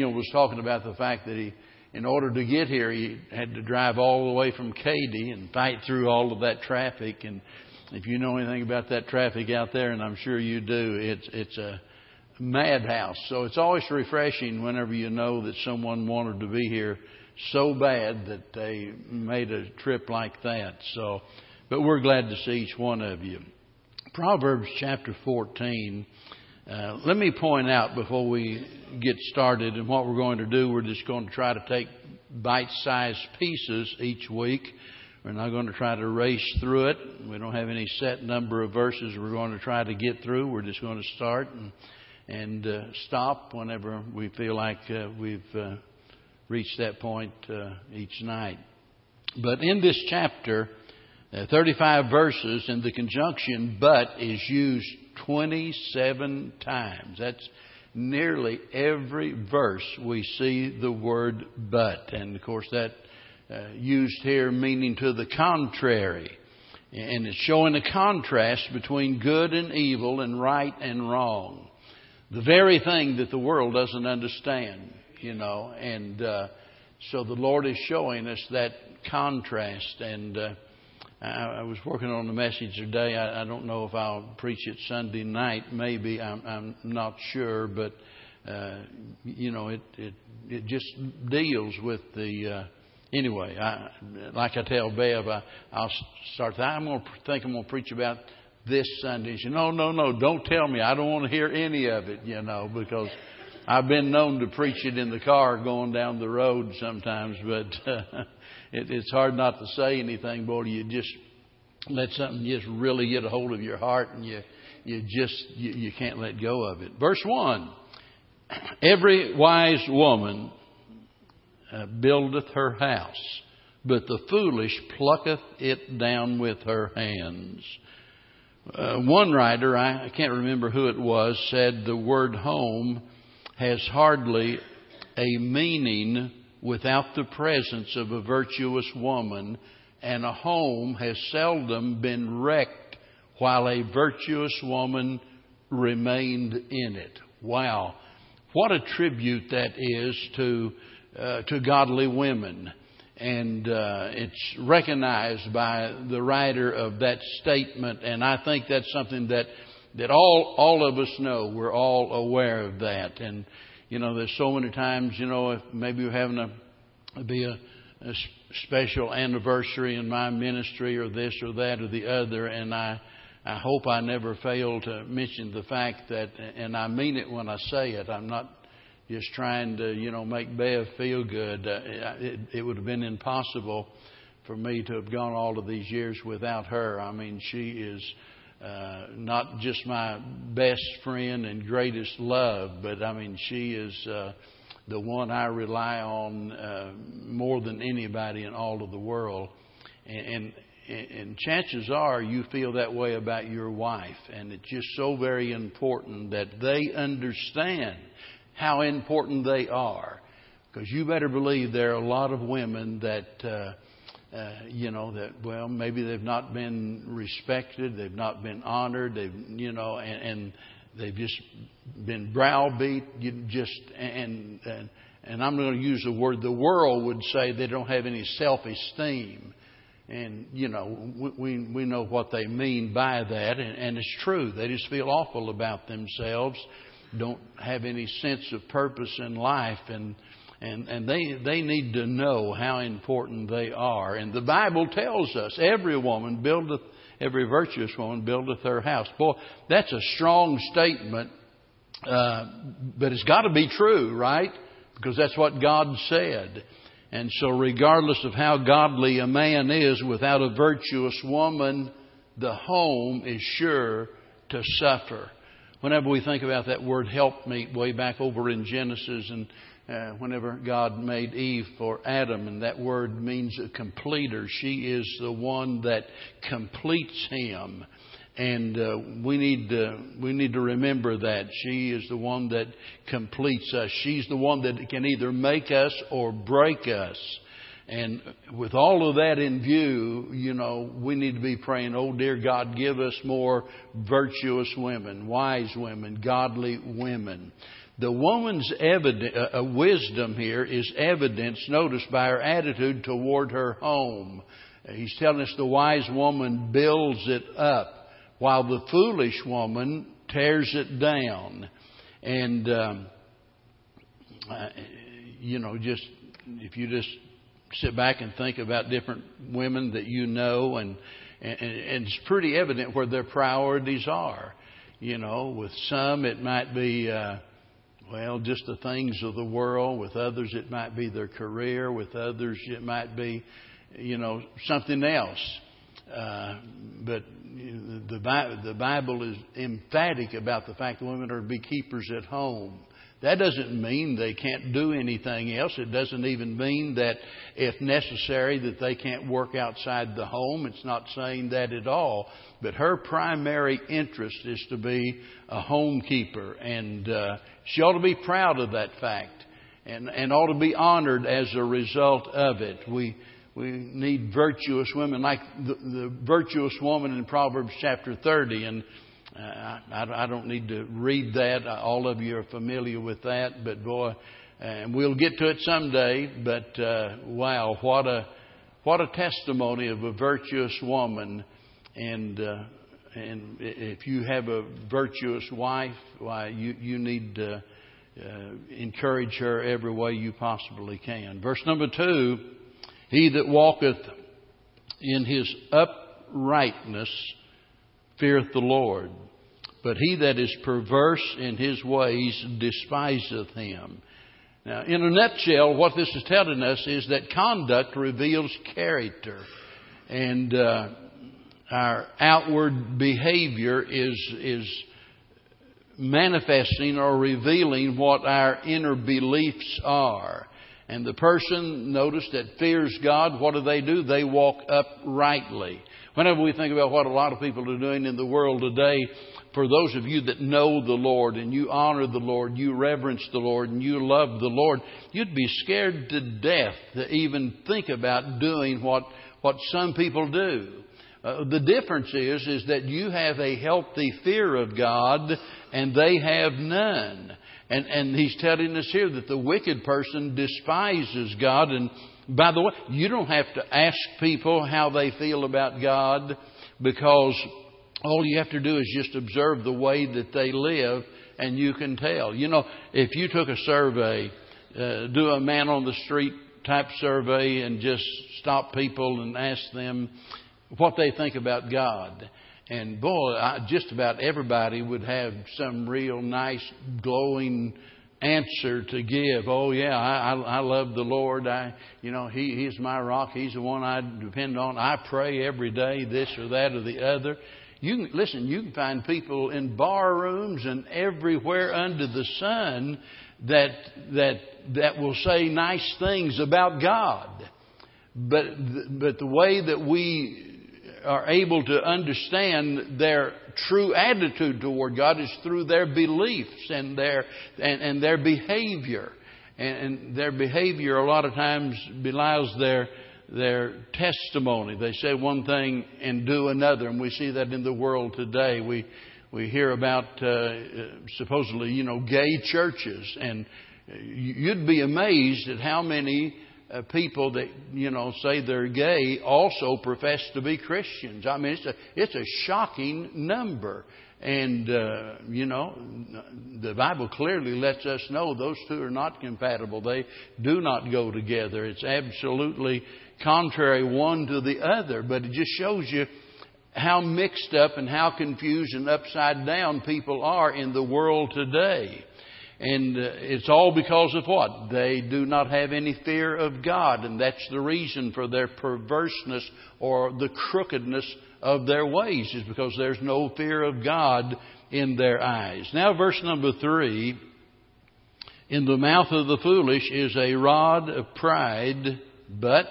Daniel was talking about the fact that he, in order to get here, he had to drive all the way from Katy and fight through all of that traffic. And if you know anything about that traffic out there, and I'm sure you do, it's it's a madhouse. So it's always refreshing whenever you know that someone wanted to be here so bad that they made a trip like that. So, but we're glad to see each one of you. Proverbs chapter 14. Uh, let me point out before we get started and what we're going to do, we're just going to try to take bite sized pieces each week. We're not going to try to race through it. We don't have any set number of verses we're going to try to get through. We're just going to start and, and uh, stop whenever we feel like uh, we've uh, reached that point uh, each night. But in this chapter, uh, 35 verses, and the conjunction but is used 27 times. That's nearly every verse we see the word but. And of course, that uh, used here meaning to the contrary. And it's showing a contrast between good and evil and right and wrong. The very thing that the world doesn't understand, you know. And uh, so the Lord is showing us that contrast. And uh, I, I was working on the message today. I, I don't know if I'll preach it Sunday night. Maybe I'm, I'm not sure, but uh, you know, it it it just deals with the. Uh, anyway, I, like I tell Bev, I, I'll start. I'm going to think I'm going to preach about this Sunday. She, no, no, no, don't tell me. I don't want to hear any of it. You know, because I've been known to preach it in the car going down the road sometimes, but. Uh, it, it's hard not to say anything, boy. You just let something just really get a hold of your heart, and you you just you, you can't let go of it. Verse one: Every wise woman uh, buildeth her house, but the foolish plucketh it down with her hands. Uh, one writer, I, I can't remember who it was, said the word home has hardly a meaning without the presence of a virtuous woman, and a home has seldom been wrecked while a virtuous woman remained in it. Wow. What a tribute that is to, uh, to godly women. And uh, it's recognized by the writer of that statement, and I think that's something that that all all of us know. We're all aware of that, and you know, there's so many times, you know, if maybe you're having a be a, a special anniversary in my ministry or this or that or the other, and I I hope I never fail to mention the fact that, and I mean it when I say it. I'm not just trying to, you know, make Bev feel good. Uh, it, it would have been impossible for me to have gone all of these years without her. I mean, she is uh, not just my best friend and greatest love, but I mean, she is uh, the one I rely on uh, more than anybody in all of the world. And, and, and chances are you feel that way about your wife. And it's just so very important that they understand how important they are. Because you better believe there are a lot of women that. Uh, uh, you know that well maybe they've not been respected, they've not been honored, they've you know and, and they've just been browbeat. You just and and and I'm going to use the word the world would say they don't have any self-esteem, and you know we we know what they mean by that, and, and it's true. They just feel awful about themselves, don't have any sense of purpose in life, and and, and they, they need to know how important they are. And the Bible tells us every woman buildeth, every virtuous woman buildeth her house. Boy, that's a strong statement, uh, but it's got to be true, right? Because that's what God said. And so, regardless of how godly a man is, without a virtuous woman, the home is sure to suffer. Whenever we think about that word helpmeet way back over in Genesis and uh, whenever God made Eve for Adam, and that word means a completer. She is the one that completes him. And uh, we need to we need to remember that she is the one that completes us. She's the one that can either make us or break us. And with all of that in view, you know, we need to be praying, oh dear God, give us more virtuous women, wise women, godly women. The woman's evident, uh, uh, wisdom here is evidenced, notice, by her attitude toward her home. He's telling us the wise woman builds it up, while the foolish woman tears it down. And, um, uh, you know, just if you just sit back and think about different women that you know, and, and, and it's pretty evident where their priorities are. You know, with some it might be. Uh, well, just the things of the world. With others, it might be their career. With others, it might be, you know, something else. Uh, but the, the Bible is emphatic about the fact that women are to be keepers at home. That doesn't mean they can't do anything else. It doesn't even mean that if necessary that they can't work outside the home. It's not saying that at all. But her primary interest is to be a homekeeper and uh, she ought to be proud of that fact and, and ought to be honored as a result of it. We, we need virtuous women like the, the virtuous woman in Proverbs chapter 30. And I, I don't need to read that. All of you are familiar with that. But boy, and we'll get to it someday. But uh, wow, what a what a testimony of a virtuous woman. And uh, and if you have a virtuous wife, why you you need to uh, encourage her every way you possibly can. Verse number two: He that walketh in his uprightness feareth the Lord, but he that is perverse in his ways despiseth him. Now, in a nutshell, what this is telling us is that conduct reveals character. And uh, our outward behavior is, is manifesting or revealing what our inner beliefs are. And the person, notice, that fears God, what do they do? They walk uprightly. Whenever we think about what a lot of people are doing in the world today, for those of you that know the Lord and you honor the Lord, you reverence the Lord, and you love the Lord, you'd be scared to death to even think about doing what, what some people do. Uh, the difference is, is that you have a healthy fear of God and they have none. And, and he's telling us here that the wicked person despises God. And by the way, you don't have to ask people how they feel about God because all you have to do is just observe the way that they live and you can tell. You know, if you took a survey, uh, do a man on the street type survey and just stop people and ask them, what they think about God. And boy, I, just about everybody would have some real nice, glowing answer to give. Oh yeah, I, I, I love the Lord. I, you know, He, He's my rock. He's the one I depend on. I pray every day, this or that or the other. You can, listen. You can find people in bar rooms and everywhere under the sun that that that will say nice things about God. But but the way that we are able to understand their true attitude toward God is through their beliefs and their and, and their behavior. And, and their behavior a lot of times belies their their testimony. They say one thing and do another, and we see that in the world today. We we hear about uh, supposedly you know gay churches, and you'd be amazed at how many uh, people that you know say they're gay also profess to be Christians. I mean, it's a it's a shocking number, and uh, you know the Bible clearly lets us know those two are not compatible. They do not go together. It's absolutely contrary one to the other. But it just shows you how mixed up and how confused and upside down people are in the world today. And uh, it's all because of what? They do not have any fear of God. And that's the reason for their perverseness or the crookedness of their ways, is because there's no fear of God in their eyes. Now, verse number three. In the mouth of the foolish is a rod of pride, but,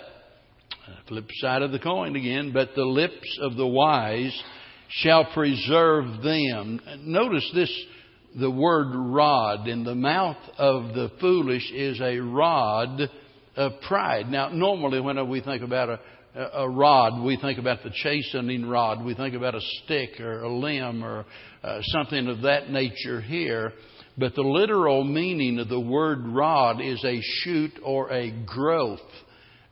flip side of the coin again, but the lips of the wise shall preserve them. Notice this the word rod in the mouth of the foolish is a rod of pride. Now, normally, when we think about a, a rod, we think about the chastening rod. We think about a stick or a limb or uh, something of that nature here. But the literal meaning of the word rod is a shoot or a growth.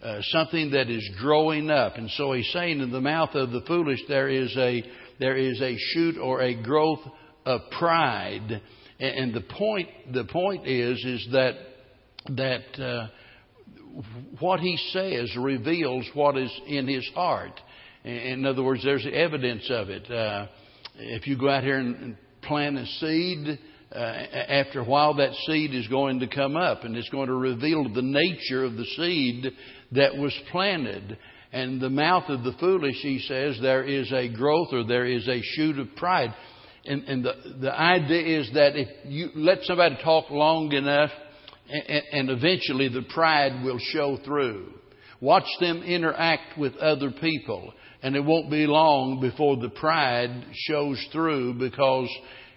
Uh, something that is growing up. And so he's saying in the mouth of the foolish there is a there is a shoot or a growth of pride. And, the point the point is is that that uh, what he says reveals what is in his heart. In other words, there's evidence of it. Uh, if you go out here and plant a seed, uh, after a while that seed is going to come up and it's going to reveal the nature of the seed that was planted. And the mouth of the foolish, he says, there is a growth or there is a shoot of pride. And, and the, the idea is that if you let somebody talk long enough, and, and eventually the pride will show through. Watch them interact with other people, and it won't be long before the pride shows through because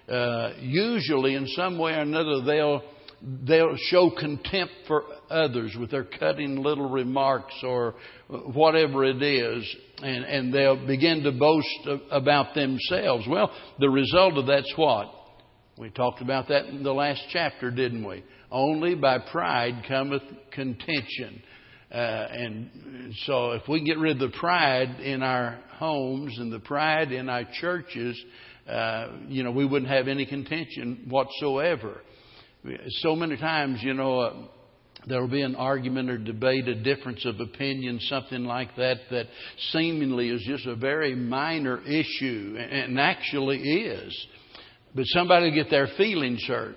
uh, usually, in some way or another, they'll they'll show contempt for others with their cutting little remarks or whatever it is, and, and they'll begin to boast about themselves. Well, the result of that's what? We talked about that in the last chapter, didn't we? Only by pride cometh contention. Uh, and so if we get rid of the pride in our homes and the pride in our churches, uh, you know, we wouldn't have any contention whatsoever. So many times, you know, uh, there will be an argument or debate, a difference of opinion, something like that, that seemingly is just a very minor issue, and actually is. But somebody will get their feelings hurt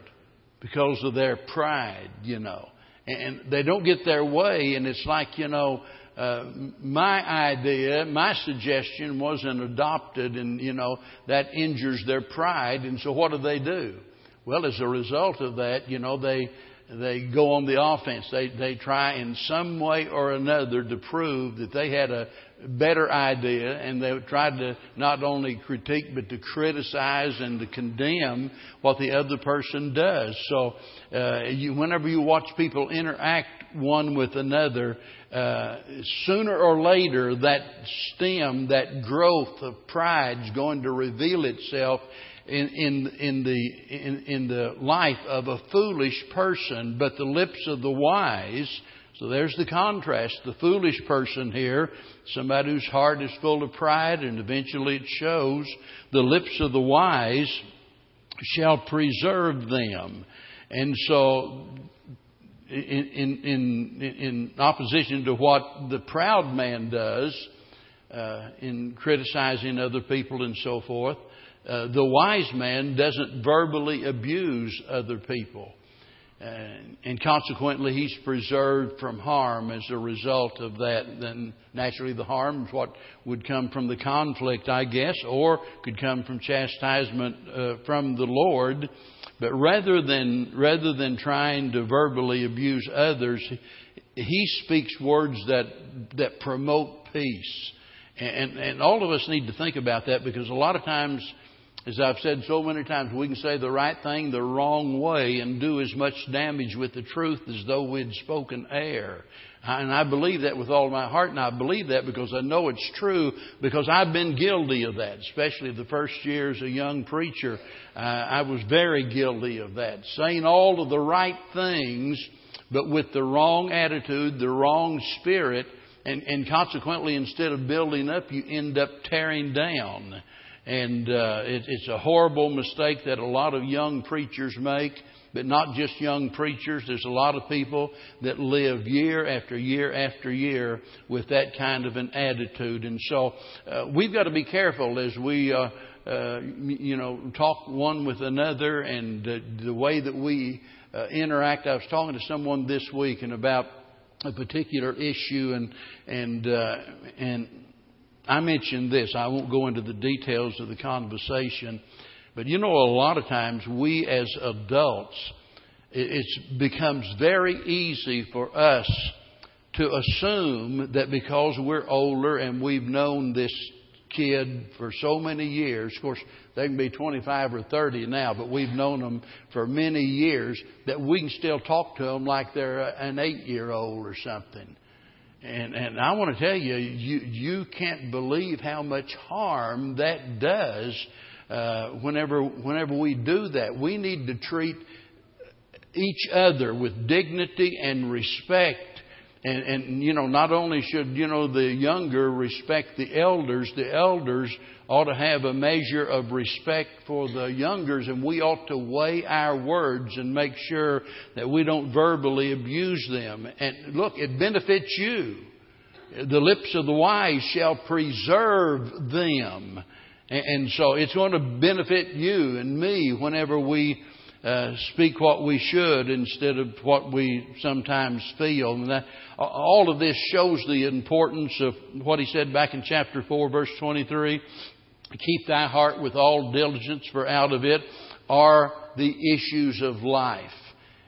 because of their pride, you know. And they don't get their way, and it's like, you know, uh, my idea, my suggestion wasn't adopted, and, you know, that injures their pride. And so what do they do? Well, as a result of that, you know, they they go on the offense. They they try in some way or another to prove that they had a better idea, and they tried to not only critique but to criticize and to condemn what the other person does. So, uh, you, whenever you watch people interact one with another, uh, sooner or later that stem, that growth of pride is going to reveal itself in, in, in, the, in, in the life of a foolish person, but the lips of the wise. So there's the contrast. The foolish person here, somebody whose heart is full of pride, and eventually it shows. The lips of the wise shall preserve them. And so, in, in, in, in opposition to what the proud man does uh, in criticizing other people and so forth, uh, the wise man doesn't verbally abuse other people. Uh, and consequently, he's preserved from harm as a result of that. Then naturally, the harm is what would come from the conflict, I guess, or could come from chastisement uh, from the Lord. But rather than rather than trying to verbally abuse others, he speaks words that that promote peace. And, and all of us need to think about that because a lot of times as I've said so many times, we can say the right thing the wrong way and do as much damage with the truth as though we'd spoken air. And I believe that with all my heart, and I believe that because I know it's true, because I've been guilty of that, especially the first year as a young preacher. Uh, I was very guilty of that. Saying all of the right things, but with the wrong attitude, the wrong spirit, and, and consequently, instead of building up, you end up tearing down. And uh, it, it's a horrible mistake that a lot of young preachers make, but not just young preachers. There's a lot of people that live year after year after year with that kind of an attitude. And so uh, we've got to be careful as we. Uh, uh, you know, talk one with another and uh, the way that we uh, interact. I was talking to someone this week and about a particular issue and and uh, and I mentioned this. I won't go into the details of the conversation, but you know, a lot of times we as adults, it becomes very easy for us to assume that because we're older and we've known this kid for so many years, of course, they can be 25 or 30 now, but we've known them for many years, that we can still talk to them like they're an eight year old or something. And, and I want to tell you, you, you can't believe how much harm that does uh, whenever, whenever we do that. We need to treat each other with dignity and respect. And, and, you know, not only should, you know, the younger respect the elders, the elders ought to have a measure of respect for the youngers, and we ought to weigh our words and make sure that we don't verbally abuse them. And look, it benefits you. The lips of the wise shall preserve them. And so it's going to benefit you and me whenever we uh, speak what we should instead of what we sometimes feel. And that, all of this shows the importance of what he said back in chapter 4, verse 23. Keep thy heart with all diligence, for out of it are the issues of life.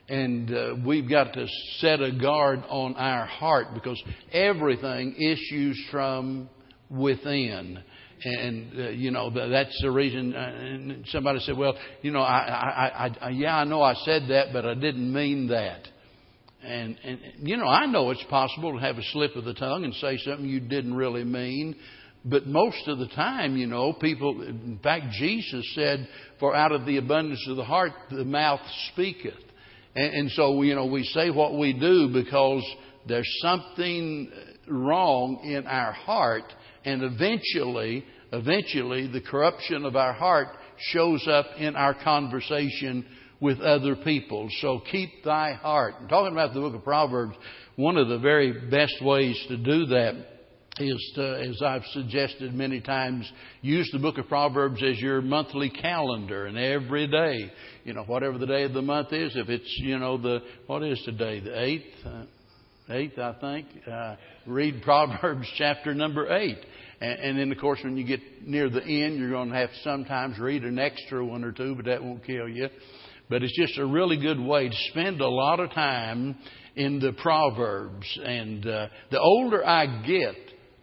And uh, we've got to set a guard on our heart because everything issues from within and uh, you know that's the reason. Uh, and somebody said, "Well, you know, I, I, I, yeah, I know I said that, but I didn't mean that." And and you know, I know it's possible to have a slip of the tongue and say something you didn't really mean. But most of the time, you know, people, in fact, Jesus said, For out of the abundance of the heart, the mouth speaketh. And, and so, you know, we say what we do because there's something wrong in our heart and eventually, eventually, the corruption of our heart shows up in our conversation with other people. So keep thy heart. And talking about the book of Proverbs, one of the very best ways to do that is to, as I've suggested many times, use the book of Proverbs as your monthly calendar and every day, you know, whatever the day of the month is, if it's, you know, the, what is today, the 8th? 8th, I think. Uh, read Proverbs chapter number 8. And, and then, of course, when you get near the end, you're going to have to sometimes read an extra one or two, but that won't kill you. But it's just a really good way to spend a lot of time in the Proverbs. And uh, the older I get,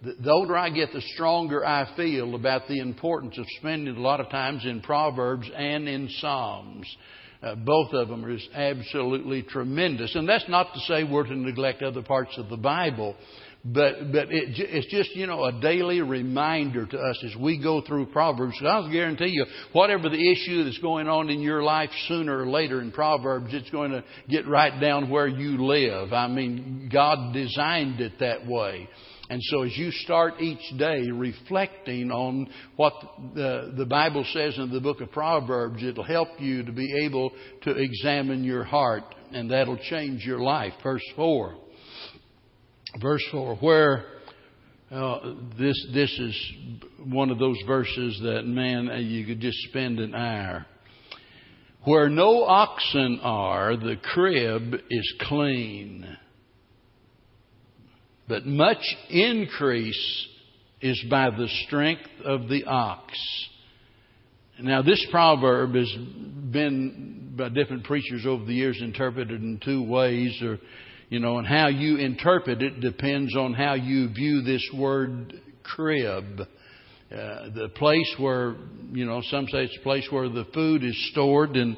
the, the older I get, the stronger I feel about the importance of spending a lot of times in Proverbs and in Psalms. Uh, both of them are just absolutely tremendous. And that's not to say we're to neglect other parts of the Bible, but but it, it's just you know a daily reminder to us as we go through Proverbs. I'll guarantee you, whatever the issue that's going on in your life, sooner or later in Proverbs, it's going to get right down where you live. I mean, God designed it that way. And so as you start each day reflecting on what the, the Bible says in the book of Proverbs, it'll help you to be able to examine your heart, and that'll change your life. Verse 4. Verse 4, where uh, this, this is one of those verses that, man, you could just spend an hour. Where no oxen are, the crib is clean but much increase is by the strength of the ox. Now, this proverb has been by different preachers over the years interpreted in two ways, or you know, and how you interpret it depends on how you view this word crib. Uh, the place where, you know, some say it's a place where the food is stored and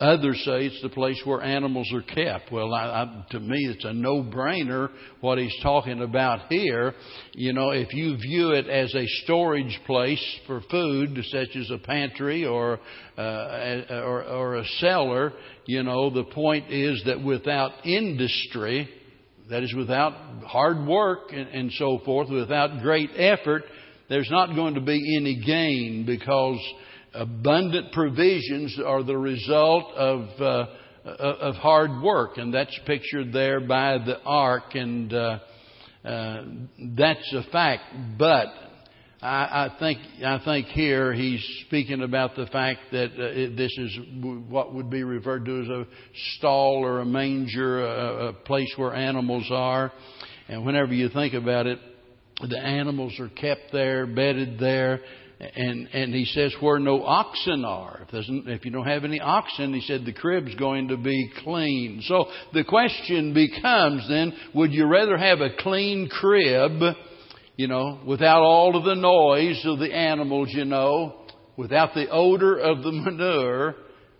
Others say it's the place where animals are kept. Well, I, I, to me, it's a no-brainer what he's talking about here. You know, if you view it as a storage place for food, such as a pantry or uh, or, or a cellar, you know, the point is that without industry, that is, without hard work and, and so forth, without great effort, there's not going to be any gain because abundant provisions are the result of uh, of hard work, and that's pictured there by the ark, and uh, uh, that's a fact. But I, I think I think here he's speaking about the fact that uh, it, this is what would be referred to as a stall or a manger, a, a place where animals are, and whenever you think about it, the animals are kept there, bedded there and and he says where no oxen are. If, if you don't have any oxen, he said the crib's going to be clean. So the question becomes then, would you rather have a clean crib, you know, without all of the noise of the animals, you know, without the odor of the manure,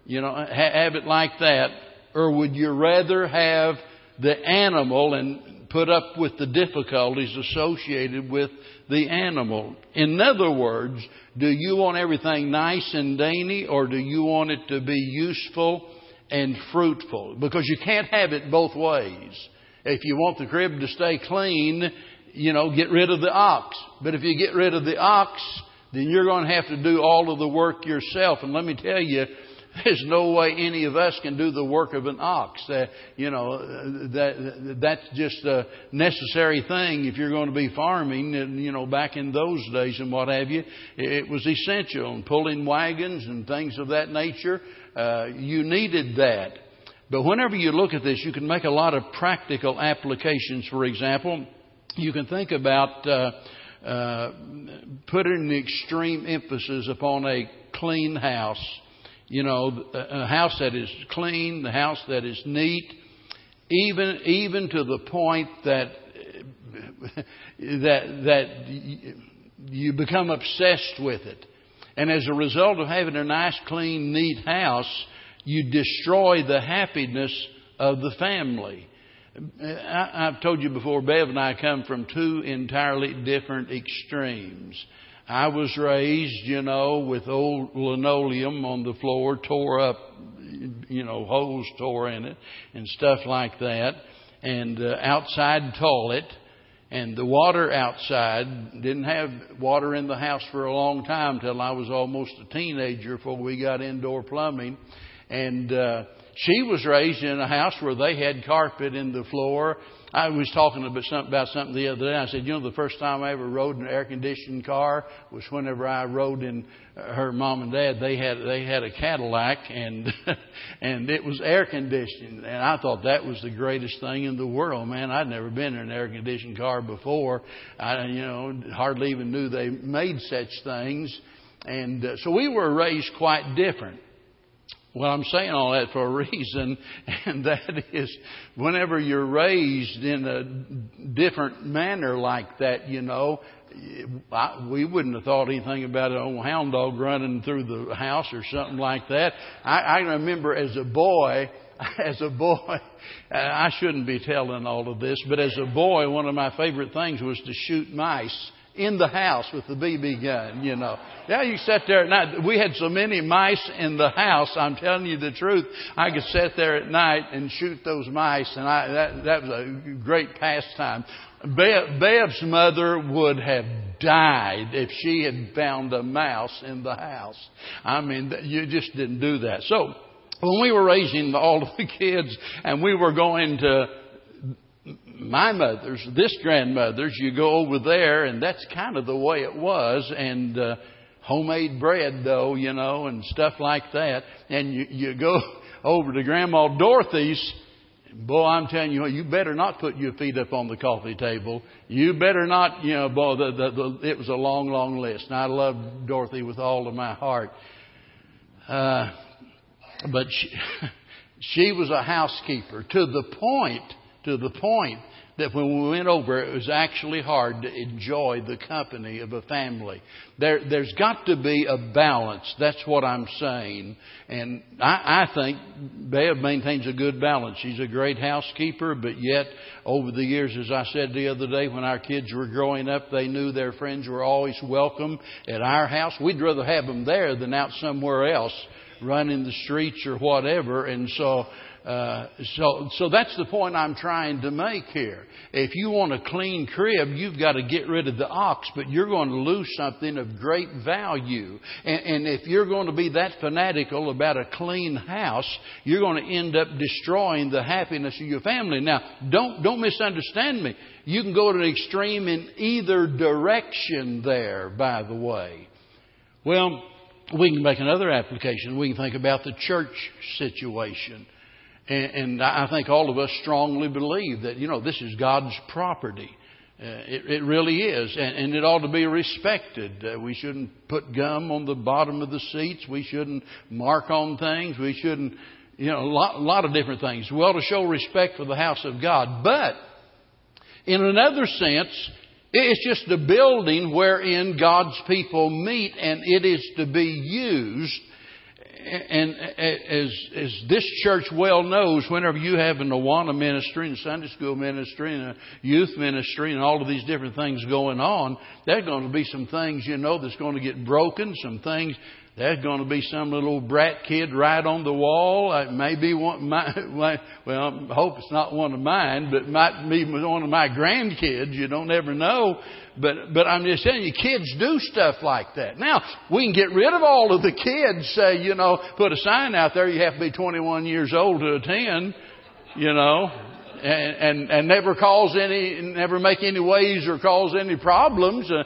you know, have it like that, or would you rather have the animal and put up with the difficulties associated with the animal. In other words, do you want everything nice and dainty or do you want it to be useful and fruitful because you can't have it both ways. If you want the crib to stay clean, you know, get rid of the ox. But if you get rid of the ox, then you're going to have to do all of the work yourself. And let me tell you, there's no way any of us can do the work of an ox. Uh, you know, that, that's just a necessary thing if you're going to be farming. And, you know, back in those days and what have you, it was essential. And pulling wagons and things of that nature, uh, you needed that. But whenever you look at this, you can make a lot of practical applications. For example, you can think about uh, uh, putting the extreme emphasis upon a clean house. You know, a house that is clean, the house that is neat, even even to the point that that that you become obsessed with it. And as a result of having a nice, clean, neat house, you destroy the happiness of the family. I, have told you before, Bev and I come from two entirely different extremes. I was raised, you know, with old linoleum on the floor, tore up, you know, holes tore in it and stuff like that, and uh, outside toilet. And the water outside didn't have water in the house for a long time till I was almost a teenager before we got indoor plumbing. And uh, she was raised in a house where they had carpet in the floor. I was talking about something, the other day. I said, you know, the first time I ever rode in an air conditioned car was whenever I rode in uh, her mom and dad. They had they had a Cadillac and and it was air conditioned, and I thought that was the greatest thing in the world. Man, I'd never been in an air conditioned car before. I you know hardly even knew they made such things, and uh, so we were raised quite different. Well, I'm saying all that for a reason, and that is whenever you're raised in a different manner like that, you know, I, we wouldn't have thought anything about an old hound dog running through the house or something like that. I, I remember as a boy, as a boy, I shouldn't be telling all of this, but as a boy, one of my favorite things was to shoot mice in the house with the BB gun, you know. Yeah, you sat there at night. We had so many mice in the house. I'm telling you the truth. I could sit there at night and shoot those mice, and I, that, that was a great pastime. Bev, Bev's mother would have died if she had found a mouse in the house. I mean, you just didn't do that. So, when we were raising all of the kids and we were going to my mother's, this grandmother's, you go over there, and that's kind of the way it was. And uh, homemade bread, though, you know, and stuff like that. And you, you go over to Grandma Dorothy's. Boy, I'm telling you, you better not put your feet up on the coffee table. You better not, you know, boy, the, the, the, it was a long, long list. And I love Dorothy with all of my heart. Uh, but she, she was a housekeeper to the point, to the point that when we went over, it was actually hard to enjoy the company of a family. There, there's got to be a balance. That's what I'm saying. And I, I think Bev maintains a good balance. She's a great housekeeper, but yet, over the years, as I said the other day, when our kids were growing up, they knew their friends were always welcome at our house. We'd rather have them there than out somewhere else, running the streets or whatever. And so, uh, so, so that's the point I'm trying to make here. If you want a clean crib, you've got to get rid of the ox, but you're going to lose something of great value. And, and if you're going to be that fanatical about a clean house, you're going to end up destroying the happiness of your family. Now, don't, don't misunderstand me. You can go to an extreme in either direction there, by the way. Well, we can make another application. We can think about the church situation. And, I think all of us strongly believe that, you know, this is God's property. Uh, it, it, really is, and, and, it ought to be respected. Uh, we shouldn't put gum on the bottom of the seats. We shouldn't mark on things. We shouldn't, you know, a lot, a lot of different things. Well, to show respect for the house of God. But, in another sense, it's just a building wherein God's people meet, and it is to be used and as, as this church well knows, whenever you have an Awana ministry and Sunday school ministry and a youth ministry and all of these different things going on, there's going to be some things, you know, that's going to get broken, some things there's going to be some little brat kid write on the wall. It may be one, my, well, I hope it's not one of mine, but might be one of my grandkids. You don't ever know. But, but I'm just telling you, kids do stuff like that. Now, we can get rid of all of the kids, say, you know, put a sign out there, you have to be 21 years old to attend, you know, and, and, and never cause any, never make any waves or cause any problems. Uh,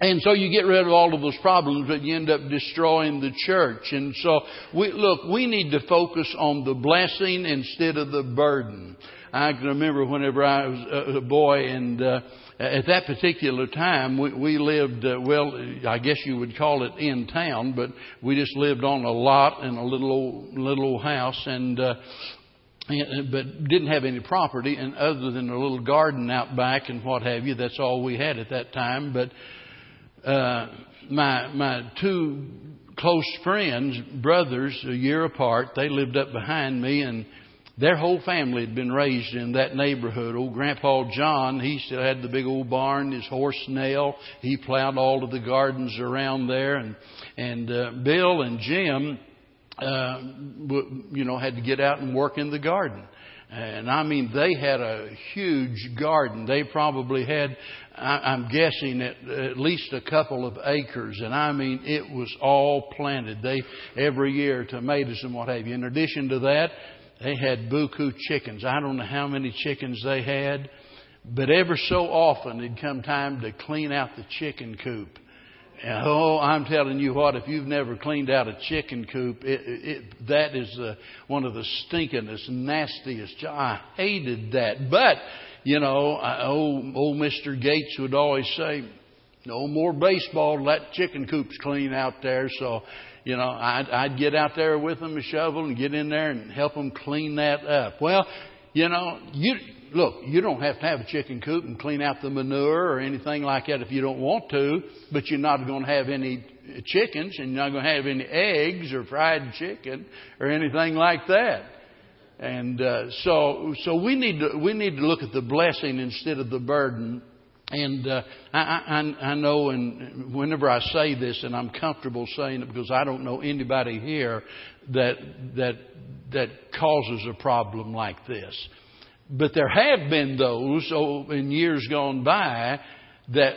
and so you get rid of all of those problems, but you end up destroying the church. And so, we, look, we need to focus on the blessing instead of the burden. I can remember whenever I was a boy, and uh, at that particular time, we, we lived, uh, well, I guess you would call it in town, but we just lived on a lot in a little old, little old house, and uh, but didn't have any property, and other than a little garden out back and what have you, that's all we had at that time. But uh, my my two close friends, brothers, a year apart, they lived up behind me, and their whole family had been raised in that neighborhood. Old Grandpa John, he still had the big old barn, his horse Nell. He plowed all of the gardens around there, and and uh, Bill and Jim, uh, you know, had to get out and work in the garden. And I mean, they had a huge garden. They probably had, I'm guessing, at, at least a couple of acres. And I mean, it was all planted. They, every year, tomatoes and what have you. In addition to that, they had buku chickens. I don't know how many chickens they had, but ever so often it'd come time to clean out the chicken coop. And oh, I'm telling you what, if you've never cleaned out a chicken coop, it, it, that is uh, one of the stinkingest, nastiest. I hated that. But, you know, I, old, old Mr. Gates would always say, no more baseball, that chicken coop's clean out there. So, you know, I'd, I'd get out there with them, a shovel, and get in there and help them clean that up. Well, you know, you, look, you don't have to have a chicken coop and clean out the manure or anything like that if you don't want to, but you're not going to have any chickens and you're not going to have any eggs or fried chicken or anything like that. And uh, so, so we need to we need to look at the blessing instead of the burden. And uh, I, I, I know, and whenever I say this, and I'm comfortable saying it because I don't know anybody here that that that causes a problem like this. But there have been those oh, in years gone by that,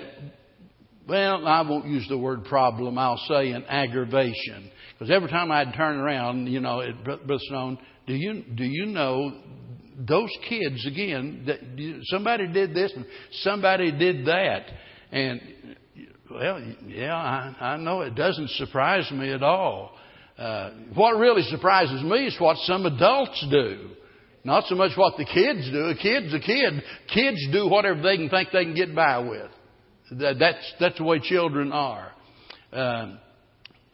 well, I won't use the word problem, I'll say an aggravation. Because every time I'd turn around, you know, it, Brother Stone, do you, do you know those kids, again, that somebody did this and somebody did that. And, well, yeah, I, I know it doesn't surprise me at all. Uh, what really surprises me is what some adults do. Not so much what the kids do. A kid's a kid. Kids do whatever they can think they can get by with. That's, that's the way children are. Um,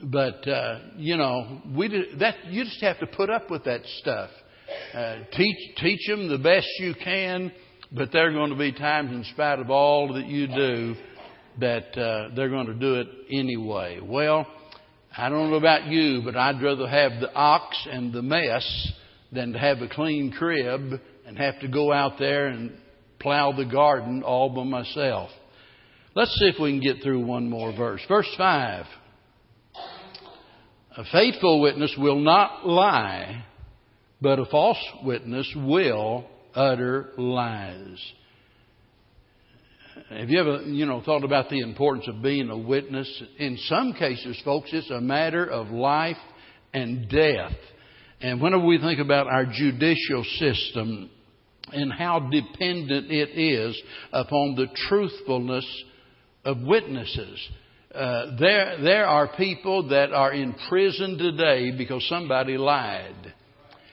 but, uh, you know, we that, you just have to put up with that stuff. Uh, teach, teach them the best you can, but there are going to be times, in spite of all that you do, that uh, they're going to do it anyway. Well, I don't know about you, but I'd rather have the ox and the mess than to have a clean crib and have to go out there and plow the garden all by myself. Let's see if we can get through one more verse. Verse 5. A faithful witness will not lie, but a false witness will utter lies. Have you ever, you know, thought about the importance of being a witness? In some cases, folks, it's a matter of life and death. And whenever we think about our judicial system and how dependent it is upon the truthfulness of witnesses, uh, there, there are people that are in prison today because somebody lied.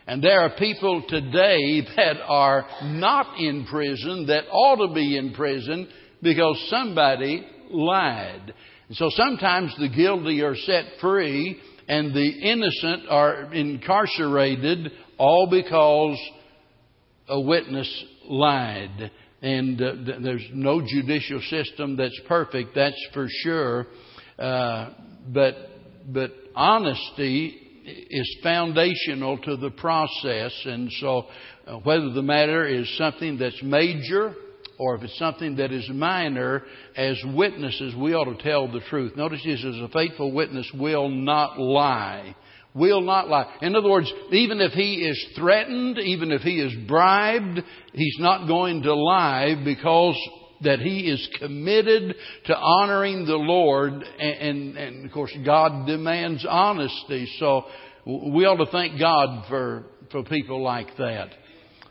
And there are people today that are not in prison that ought to be in prison because somebody lied. And so sometimes the guilty are set free and the innocent are incarcerated all because a witness lied. And uh, th- there's no judicial system that's perfect, that's for sure. Uh, but but honesty is foundational to the process, and so uh, whether the matter is something that's major or if it's something that is minor, as witnesses, we ought to tell the truth. Notice this as a faithful witness will not lie. Will not lie. In other words, even if he is threatened, even if he is bribed, he's not going to lie because that he is committed to honoring the Lord, and, and, and, of course God demands honesty. So we ought to thank God for for people like that.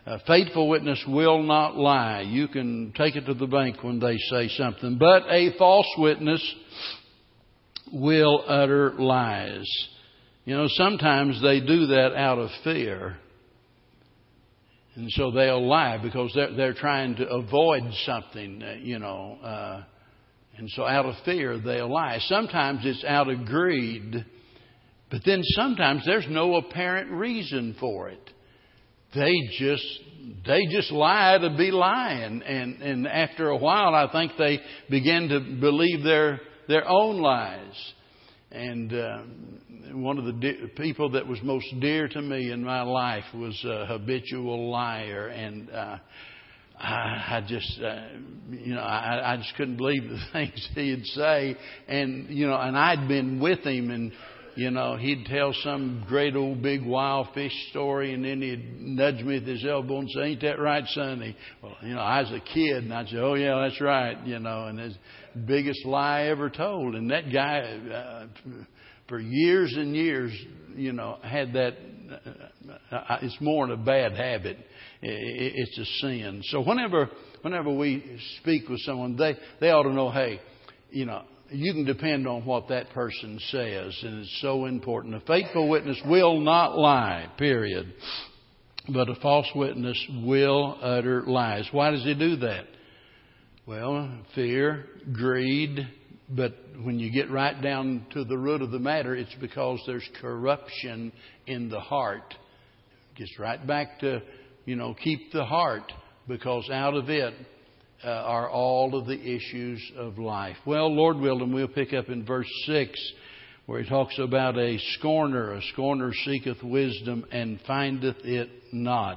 A faithful witness will not lie. You can take it to the bank when they say something. But a false witness will utter lies. You know, sometimes they do that out of fear. And so they'll lie because they're, they're trying to avoid something, uh, you know. Uh, and so out of fear, they'll lie. Sometimes it's out of greed. But then sometimes there's no apparent reason for it. They just they just lie to be lying, and and after a while, I think they begin to believe their their own lies. And uh, one of the de- people that was most dear to me in my life was a habitual liar, and uh, I, I just, uh, you know, I, I just couldn't believe the things he'd say, and you know, and I'd been with him, and you know, he'd tell some great old big wild fish story, and then he'd nudge me with his elbow and say, "Ain't that right, Sonny?" Well, you know, I was a kid, and I'd say, "Oh yeah, that's right," you know, and his biggest lie ever told. And that guy, uh, for years and years, you know, had that. Uh, uh it's more than a bad habit; it's a sin. So whenever, whenever we speak with someone, they they ought to know, hey, you know you can depend on what that person says, and it's so important. A faithful witness will not lie, period. But a false witness will utter lies. Why does he do that? Well, fear, greed, but when you get right down to the root of the matter, it's because there's corruption in the heart. It gets right back to, you know, keep the heart, because out of it uh, are all of the issues of life. Well, Lord willing, we'll pick up in verse 6 where he talks about a scorner. A scorner seeketh wisdom and findeth it not.